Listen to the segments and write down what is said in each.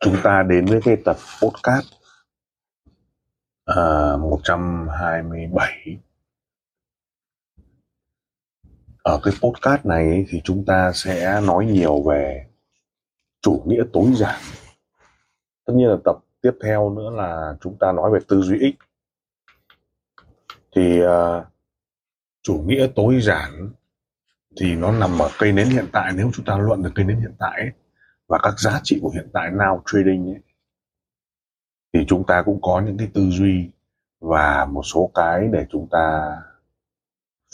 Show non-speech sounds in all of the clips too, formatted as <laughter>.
chúng ta đến với cái tập podcast à, uh, 127 ở cái podcast này thì chúng ta sẽ nói nhiều về chủ nghĩa tối giản. Tất nhiên là tập tiếp theo nữa là chúng ta nói về tư duy ích thì uh, chủ nghĩa tối giản thì nó nằm ở cây nến hiện tại. Nếu chúng ta luận được cây nến hiện tại ấy, và các giá trị của hiện tại now trading ấy, thì chúng ta cũng có những cái tư duy và một số cái để chúng ta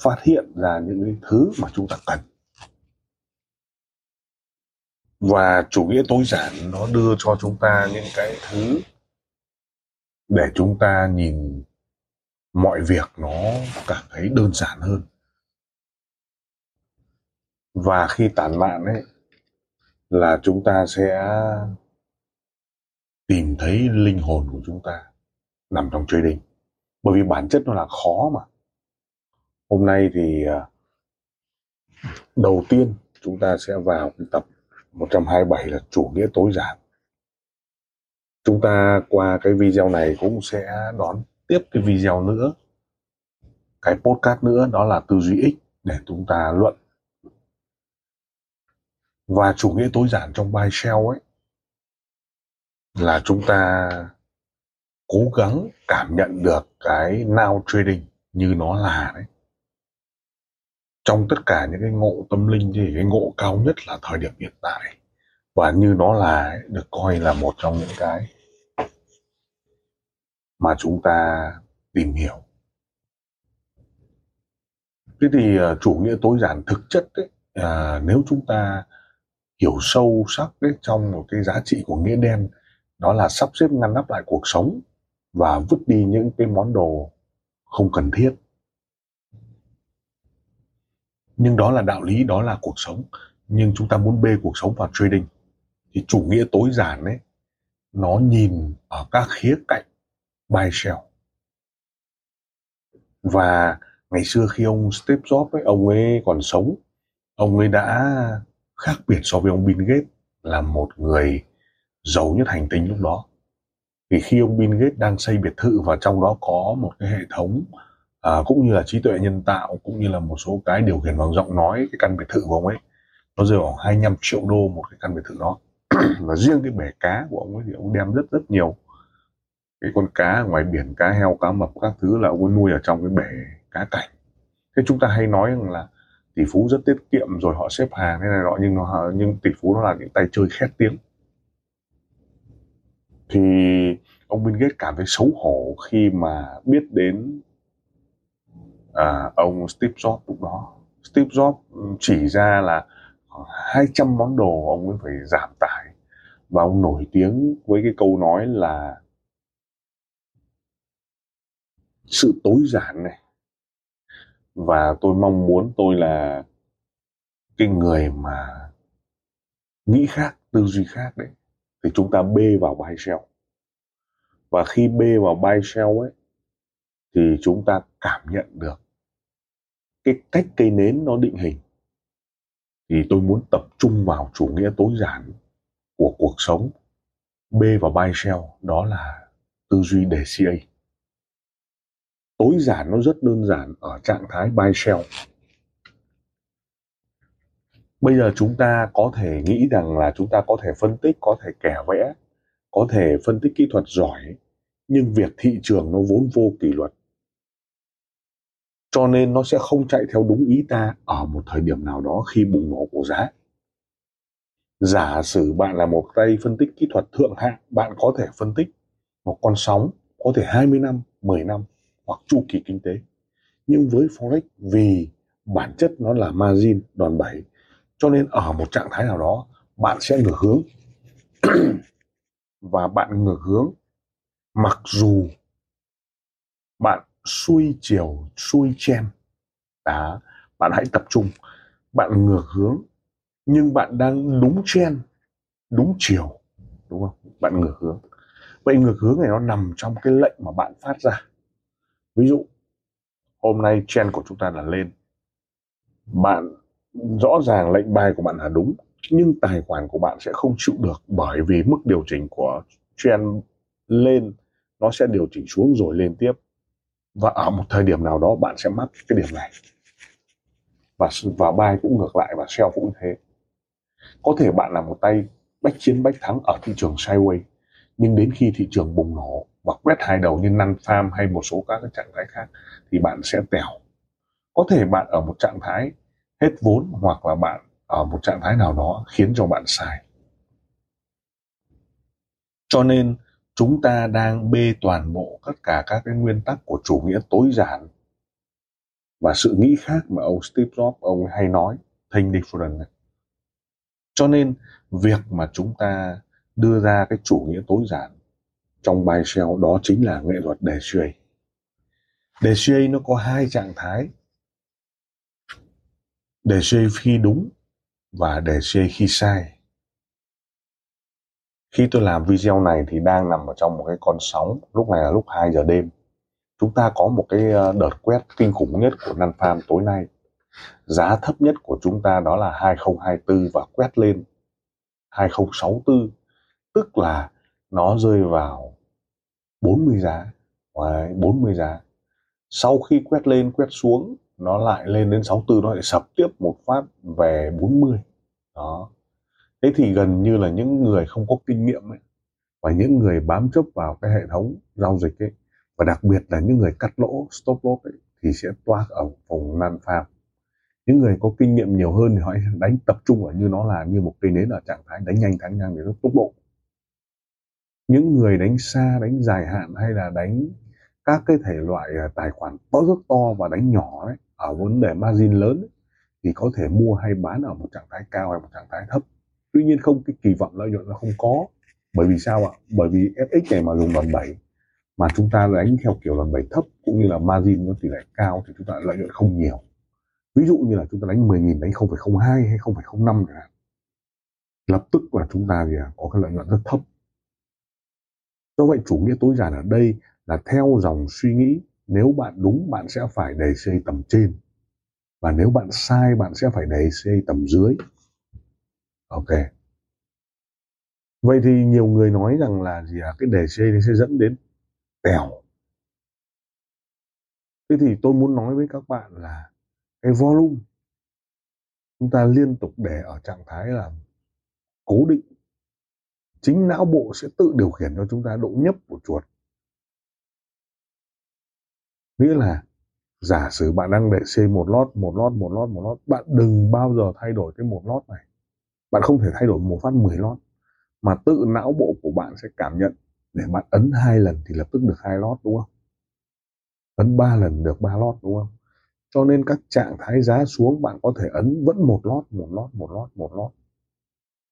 phát hiện ra những cái thứ mà chúng ta cần. Và chủ nghĩa tối giản nó đưa cho chúng ta những cái thứ để chúng ta nhìn mọi việc nó cảm thấy đơn giản hơn. Và khi tản mạn ấy là chúng ta sẽ tìm thấy linh hồn của chúng ta nằm trong trading. Bởi vì bản chất nó là khó mà. Hôm nay thì à, đầu tiên chúng ta sẽ vào cái tập 127 là chủ nghĩa tối giản. Chúng ta qua cái video này cũng sẽ đón tiếp cái video nữa. Cái podcast nữa, đó là tư duy ích để chúng ta luận và chủ nghĩa tối giản trong bài shell ấy là chúng ta cố gắng cảm nhận được cái now trading như nó là đấy. Trong tất cả những cái ngộ tâm linh thì cái ngộ cao nhất là thời điểm hiện tại. Và như nó là được coi là một trong những cái mà chúng ta tìm hiểu. Thế thì ờ, chủ nghĩa tối giản thực chất ấy, à, nếu chúng ta hiểu sâu sắc đấy, trong một cái giá trị của nghĩa đen, đó là sắp xếp ngăn nắp lại cuộc sống và vứt đi những cái món đồ không cần thiết. Nhưng đó là đạo lý, đó là cuộc sống. Nhưng chúng ta muốn bê cuộc sống vào trading, thì chủ nghĩa tối giản ấy, nó nhìn ở các khía cạnh buy sell. Và ngày xưa khi ông Steve Jobs ấy, ông ấy còn sống, ông ấy đã khác biệt so với ông Bill Gates là một người giàu nhất hành tinh lúc đó. Vì khi ông Bill Gates đang xây biệt thự và trong đó có một cái hệ thống à, cũng như là trí tuệ nhân tạo cũng như là một số cái điều khiển bằng giọng nói cái căn biệt thự của ông ấy nó rơi khoảng 25 triệu đô một cái căn biệt thự đó. <clears throat> Và riêng cái bể cá của ông ấy thì ông đem rất rất nhiều cái con cá ngoài biển cá heo cá mập các thứ là ông ấy nuôi ở trong cái bể cá cảnh. Thế chúng ta hay nói rằng là tỷ phú rất tiết kiệm rồi họ xếp hàng thế này nọ nhưng nó nhưng tỷ phú nó là những tay chơi khét tiếng. Thì ông Bill Gates cảm thấy xấu hổ khi mà biết đến à, ông Steve Jobs lúc đó. Steve Jobs ừ, chỉ ra là 200 món đồ ông ấy phải giảm tải. Và ông nổi tiếng với cái câu nói là sự tối giản này và tôi mong muốn tôi là cái người mà nghĩ khác, tư duy khác đấy, thì chúng ta bê vào buy sell. Và khi bê vào buy sell ấy, thì chúng ta cảm nhận được cái cách cây nến nó định hình. Thì tôi muốn tập trung vào chủ nghĩa tối giản của cuộc sống. Bê vào buy sell, đó là tư duy đề CA tối giản nó rất đơn giản ở trạng thái buy sell. Bây giờ chúng ta có thể nghĩ rằng là chúng ta có thể phân tích, có thể kẻ vẽ, có thể phân tích kỹ thuật giỏi, nhưng việc thị trường nó vốn vô kỷ luật. Cho nên nó sẽ không chạy theo đúng ý ta ở một thời điểm nào đó khi bùng nổ của giá. Giả sử bạn là một tay phân tích kỹ thuật thượng hạng, bạn có thể phân tích một con sóng có thể 20 năm 10 năm hoặc chu kỳ kinh tế. Nhưng với forex, vì bản chất nó là margin đòn bẩy, cho nên ở một trạng thái nào đó, bạn sẽ ngược hướng. <clears throat> Và bạn ngược hướng, mặc dù bạn xuôi chiều xuôi chen, đó, bạn hãy tập trung. Bạn ngược hướng, nhưng bạn đang đúng chen, đúng chiều, đúng không? Bạn ngược hướng. Vậy ngược hướng này nó nằm trong cái lệnh mà bạn phát ra ví dụ, hôm nay trend của chúng ta là lên. Bạn rõ ràng lệnh bài của bạn là đúng, nhưng tài khoản của bạn sẽ không chịu được bởi vì mức điều chỉnh của trend lên nó sẽ điều chỉnh xuống rồi lên tiếp. Và ở một thời điểm nào đó bạn sẽ mắc cái điểm này. Và và buy cũng ngược lại và sell cũng thế. Có thể bạn là một tay bách chiến bách thắng ở thị trường sideways nhưng đến khi thị trường bùng nổ và quét hai đầu như năn farm hay một số các cái trạng thái khác thì bạn sẽ tèo. Có thể bạn ở một trạng thái hết vốn hoặc là bạn ở một trạng thái nào đó khiến cho bạn sai. Cho nên, chúng ta đang bê toàn bộ tất cả các cái nguyên tắc của chủ nghĩa tối giản. Và sự nghĩ khác mà ông Steve Jobs, ông hay nói, think different. Cho nên, việc mà chúng ta đưa ra cái chủ nghĩa tối giản trong bài shell đó chính là nghệ thuật đề suy đề suy nó có hai trạng thái. Đề suy khi đúng và đề suy khi sai. Khi tôi làm video này thì đang nằm ở trong một cái con sóng, lúc này là lúc 2 giờ đêm. Chúng ta có một cái ờ, đợt quét kinh khủng nhất của Nan Farm tối nay. Giá thấp nhất của chúng ta đó là 2024 và quét lên 2064 tức là nó rơi vào 40 giá. Đấy, 40 giá sau khi quét lên quét xuống nó lại lên đến 64 nó lại sập tiếp một phát về 40 đó. Thế thì gần như là những người không có kinh nghiệm ấy và những người bám chấp vào cái hệ thống giao dịch ấy và đặc biệt là những người cắt lỗ stop loss ấy, thì sẽ toa ở vùng nan farm những người có kinh nghiệm nhiều hơn thì họ đánh tập trung ở như nó là như một cây nến ở trạng thái đánh nhanh thắng nhanh để tốc độ những người đánh xa đánh dài hạn hay là đánh các cái thể loại à, tài khoản to rất to và đánh nhỏ ấy, ở vấn đề margin lớn ấy, thì có thể mua hay bán ở một trạng thái cao hay một trạng thái thấp. Tuy nhiên không cái kỳ vọng lợi nhuận nó không có. Bởi vì sao ạ? Bởi vì fx này mà dùng đòn bẩy mà chúng ta đánh theo kiểu đòn bẩy thấp cũng như là margin nó tỷ lệ cao thì chúng ta lợi nhuận không nhiều. Ví dụ như là chúng ta đánh 10.000 đánh 0,02 hay 0,05 chẳng hạn. Lập tức là chúng ta thì à, có cái lợi nhuận rất thấp do vậy, chủ nghĩa tối giản ở đây là theo dòng suy nghĩ, nếu bạn đúng, bạn sẽ phải đề xây tầm trên. Và nếu bạn sai, bạn sẽ phải đề xây tầm dưới. Ok. Vậy thì nhiều người nói rằng là gì à cái đề xây sẽ dẫn đến tèo. Thế thì tôi muốn nói với các bạn là cái volume chúng ta liên tục để ở trạng thái là cố định chính não bộ sẽ tự điều khiển cho chúng ta độ nhấp của chuột. Nghĩa là, giả sử bạn đang để C một lót một lót một lót một lót, bạn đừng bao giờ thay đổi cái một lót này. Bạn không thể thay đổi một phát 10 lót, mà tự não bộ của bạn sẽ cảm nhận để bạn ấn hai lần thì lập tức được hai lót, đúng không? Ấn ba lần được ba lót, đúng không? Cho nên các trạng thái giá xuống bạn có thể ấn vẫn một lót một lót một lót một lót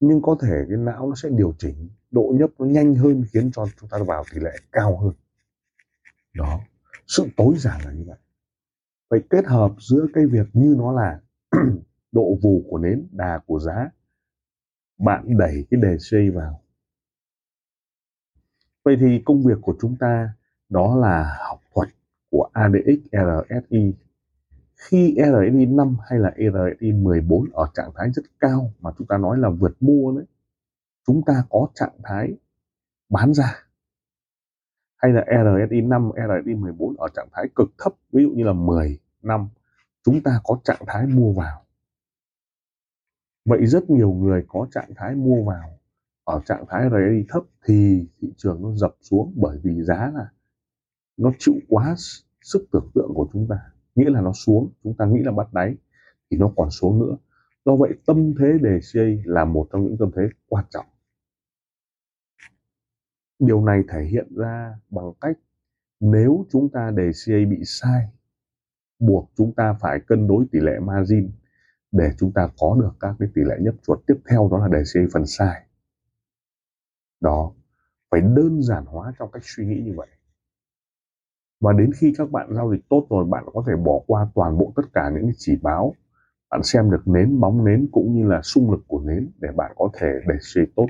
nhưng có thể cái não nó sẽ điều chỉnh, độ nhấp nó nhanh hơn, khiến cho chúng ta vào tỷ lệ cao hơn. Đó, sự tối giản là như vậy. Vậy kết hợp giữa cái việc như nó là <clears throat> độ vù của nến, đà của giá, bạn đẩy cái đề xây vào. Vậy thì công việc của chúng ta đó là học thuật của ADX RSI khi RSI 5 hay là RSI 14 ở trạng thái rất cao mà chúng ta nói là vượt mua đấy chúng ta có trạng thái bán ra. Hay là RSI 5, RSI 14 ở trạng thái cực thấp ví dụ như là 10 năm chúng ta có trạng thái mua vào. Vậy rất nhiều người có trạng thái mua vào ở trạng thái RSI thấp thì thị trường nó dập xuống bởi vì giá là nó chịu quá sức tưởng tượng của chúng ta nghĩa là nó xuống, chúng ta nghĩ là bắt đáy, thì nó còn xuống nữa. Do vậy, tâm thế đề CA là một trong những tâm thế quan trọng. Điều này thể hiện ra bằng cách nếu chúng ta đề CA bị sai, buộc chúng ta phải cân đối tỷ lệ margin để chúng ta có được các cái tỷ lệ nhấp chuột. Tiếp theo đó là đề CA phần sai. Đó, phải đơn giản hóa trong cách suy nghĩ như vậy và đến khi các bạn giao dịch tốt rồi, bạn có thể bỏ qua toàn bộ tất cả những chỉ báo. Bạn xem được nến bóng nến cũng như là xung lực của nến để bạn có thể để suy tốt.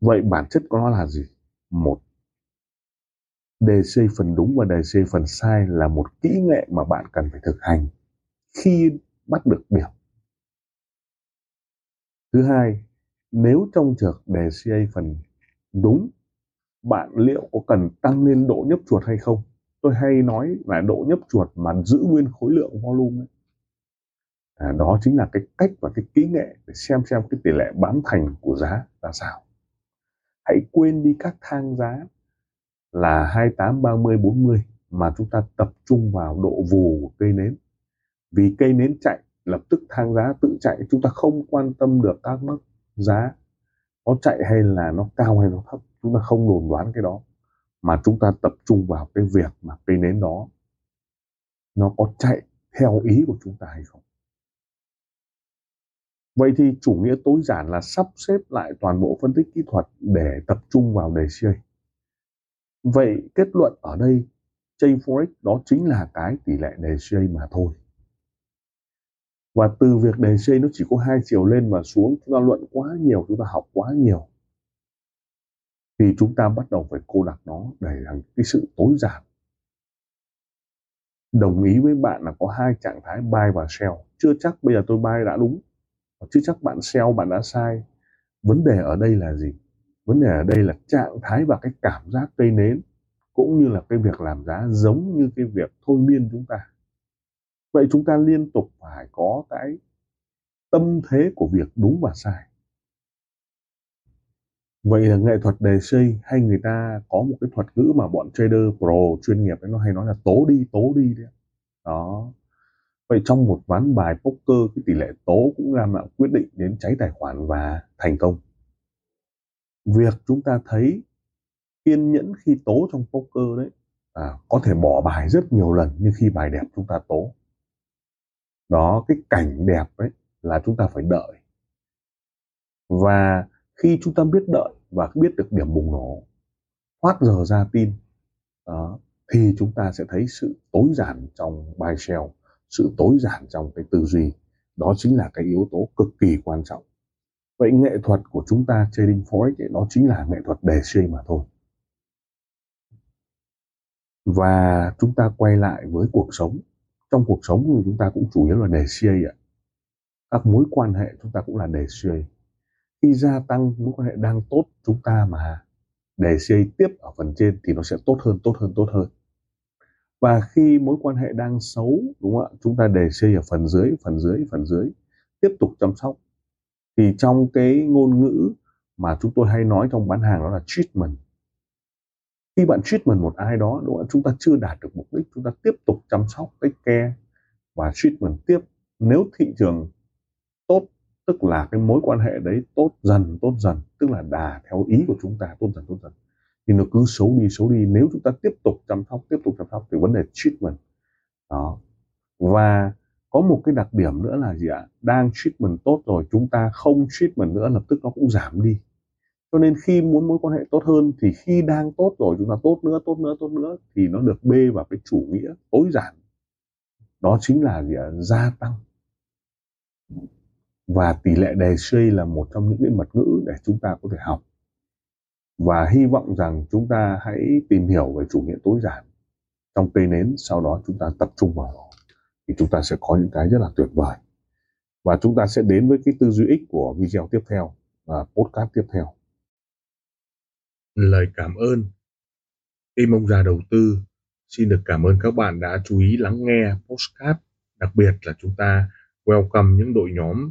Vậy bản chất của nó là gì? Một, đề xây phần đúng và đề xây phần sai là một kỹ nghệ mà bạn cần phải thực hành khi bắt được điểm. Thứ hai, nếu trong trường đề phần đúng bạn liệu có cần tăng lên độ nhấp chuột hay không? Tôi hay nói là độ nhấp chuột mà giữ nguyên khối lượng volume ấy. À, đó chính là cái cách và cái kỹ nghệ để xem xem cái tỷ lệ bán thành của giá là sao. Hãy quên đi các thang giá là 28, 30, 40 mà chúng ta tập trung vào độ vù của cây nến. Vì cây nến chạy lập tức thang giá tự chạy chúng ta không quan tâm được các mức giá nó chạy hay là nó cao hay nó thấp chúng ta không đồn đoán cái đó, mà chúng ta tập trung vào cái việc mà cây nến đó, nó có chạy theo ý của chúng ta hay không. Vậy thì chủ nghĩa tối giản là sắp xếp lại toàn bộ phân tích kỹ thuật để tập trung vào đề chơi vậy kết luận ở đây, chain forex đó chính là cái tỷ lệ đề chơi mà thôi. Và từ việc đề chơi nó chỉ có hai chiều lên và xuống, chúng ta luận quá nhiều, chúng ta học quá nhiều thì chúng ta bắt đầu phải cô đặc nó để thành cái sự tối giản. Đồng ý với bạn là có hai trạng thái buy và sell. Chưa chắc bây giờ tôi buy đã đúng. Chưa chắc bạn sell, bạn đã sai. Vấn đề ở đây là gì? Vấn đề ở đây là trạng thái và cái cảm giác cây nến, cũng như là cái việc làm giá giống như cái việc thôi miên chúng ta. Vậy chúng ta liên tục phải có cái tâm thế của việc đúng và sai vậy là nghệ thuật đề xây hay người ta có một cái thuật ngữ mà bọn trader pro chuyên nghiệp ấy nó hay nói là tố đi tố đi đấy đó. Vậy trong một ván bài poker cái tỷ lệ tố cũng làm là quyết định đến cháy tài khoản và thành công. Việc chúng ta thấy kiên nhẫn khi tố trong poker đấy à, có thể bỏ bài rất nhiều lần nhưng khi bài đẹp chúng ta tố. Đó cái cảnh đẹp ấy là chúng ta phải đợi. Và khi chúng ta biết đợi và biết được điểm bùng nổ thoát giờ ra tin đó, thì chúng ta sẽ thấy sự tối giản trong buy sell sự tối giản trong cái tư duy. Đó chính là cái yếu tố cực kỳ quan trọng. Vậy nghệ thuật của chúng ta trading forex ấy, đó chính là nghệ thuật đề suy mà thôi. Và chúng ta quay lại với cuộc sống. Trong cuộc sống thì chúng ta cũng chủ yếu là đề suy ạ. Các mối quan hệ chúng ta cũng là đề suy khi gia tăng mối quan hệ đang tốt chúng ta mà đề CA tiếp ở phần trên thì nó sẽ tốt hơn tốt hơn tốt hơn. Và khi mối quan hệ đang xấu, đúng không ạ? Chúng ta đề CA ở phần dưới phần dưới phần dưới, tiếp tục chăm sóc. Thì trong cái ngôn ngữ mà chúng tôi hay nói trong bán hàng đó là treatment. Khi bạn treatment một ai đó, đúng không? chúng ta chưa đạt được mục đích, chúng ta tiếp tục chăm sóc, take care và treatment tiếp. Nếu thị trường tốt tức là cái mối quan hệ đấy tốt dần tốt dần. Tức là đà theo ý của chúng ta tốt dần tốt dần. Thì nó cứ xấu đi xấu đi. Nếu chúng ta tiếp tục chăm sóc, tiếp tục chăm sóc thì vấn đề treatment. Đó. Và có một cái đặc điểm nữa là gì ạ? Đang treatment tốt rồi, chúng ta không treatment nữa, lập tức nó cũng giảm đi. Cho nên khi muốn mối quan hệ tốt hơn thì khi đang tốt rồi, chúng ta tốt nữa tốt nữa tốt nữa thì nó được bê vào cái chủ nghĩa tối giản. Đó chính là gì ạ? Gia tăng và tỷ lệ đề suy là một trong những cái mật ngữ để chúng ta có thể học. Và hy vọng rằng chúng ta hãy tìm hiểu về chủ nghĩa tối giản trong cây nến, sau đó chúng ta tập trung vào nó, thì chúng ta sẽ có những cái rất là tuyệt vời. Và chúng ta sẽ đến với cái tư duy ích của video tiếp theo và podcast tiếp theo. Lời cảm ơn. Team ông già đầu tư, xin được cảm ơn các bạn đã chú ý lắng nghe podcast. Đặc biệt là chúng ta welcome những đội nhóm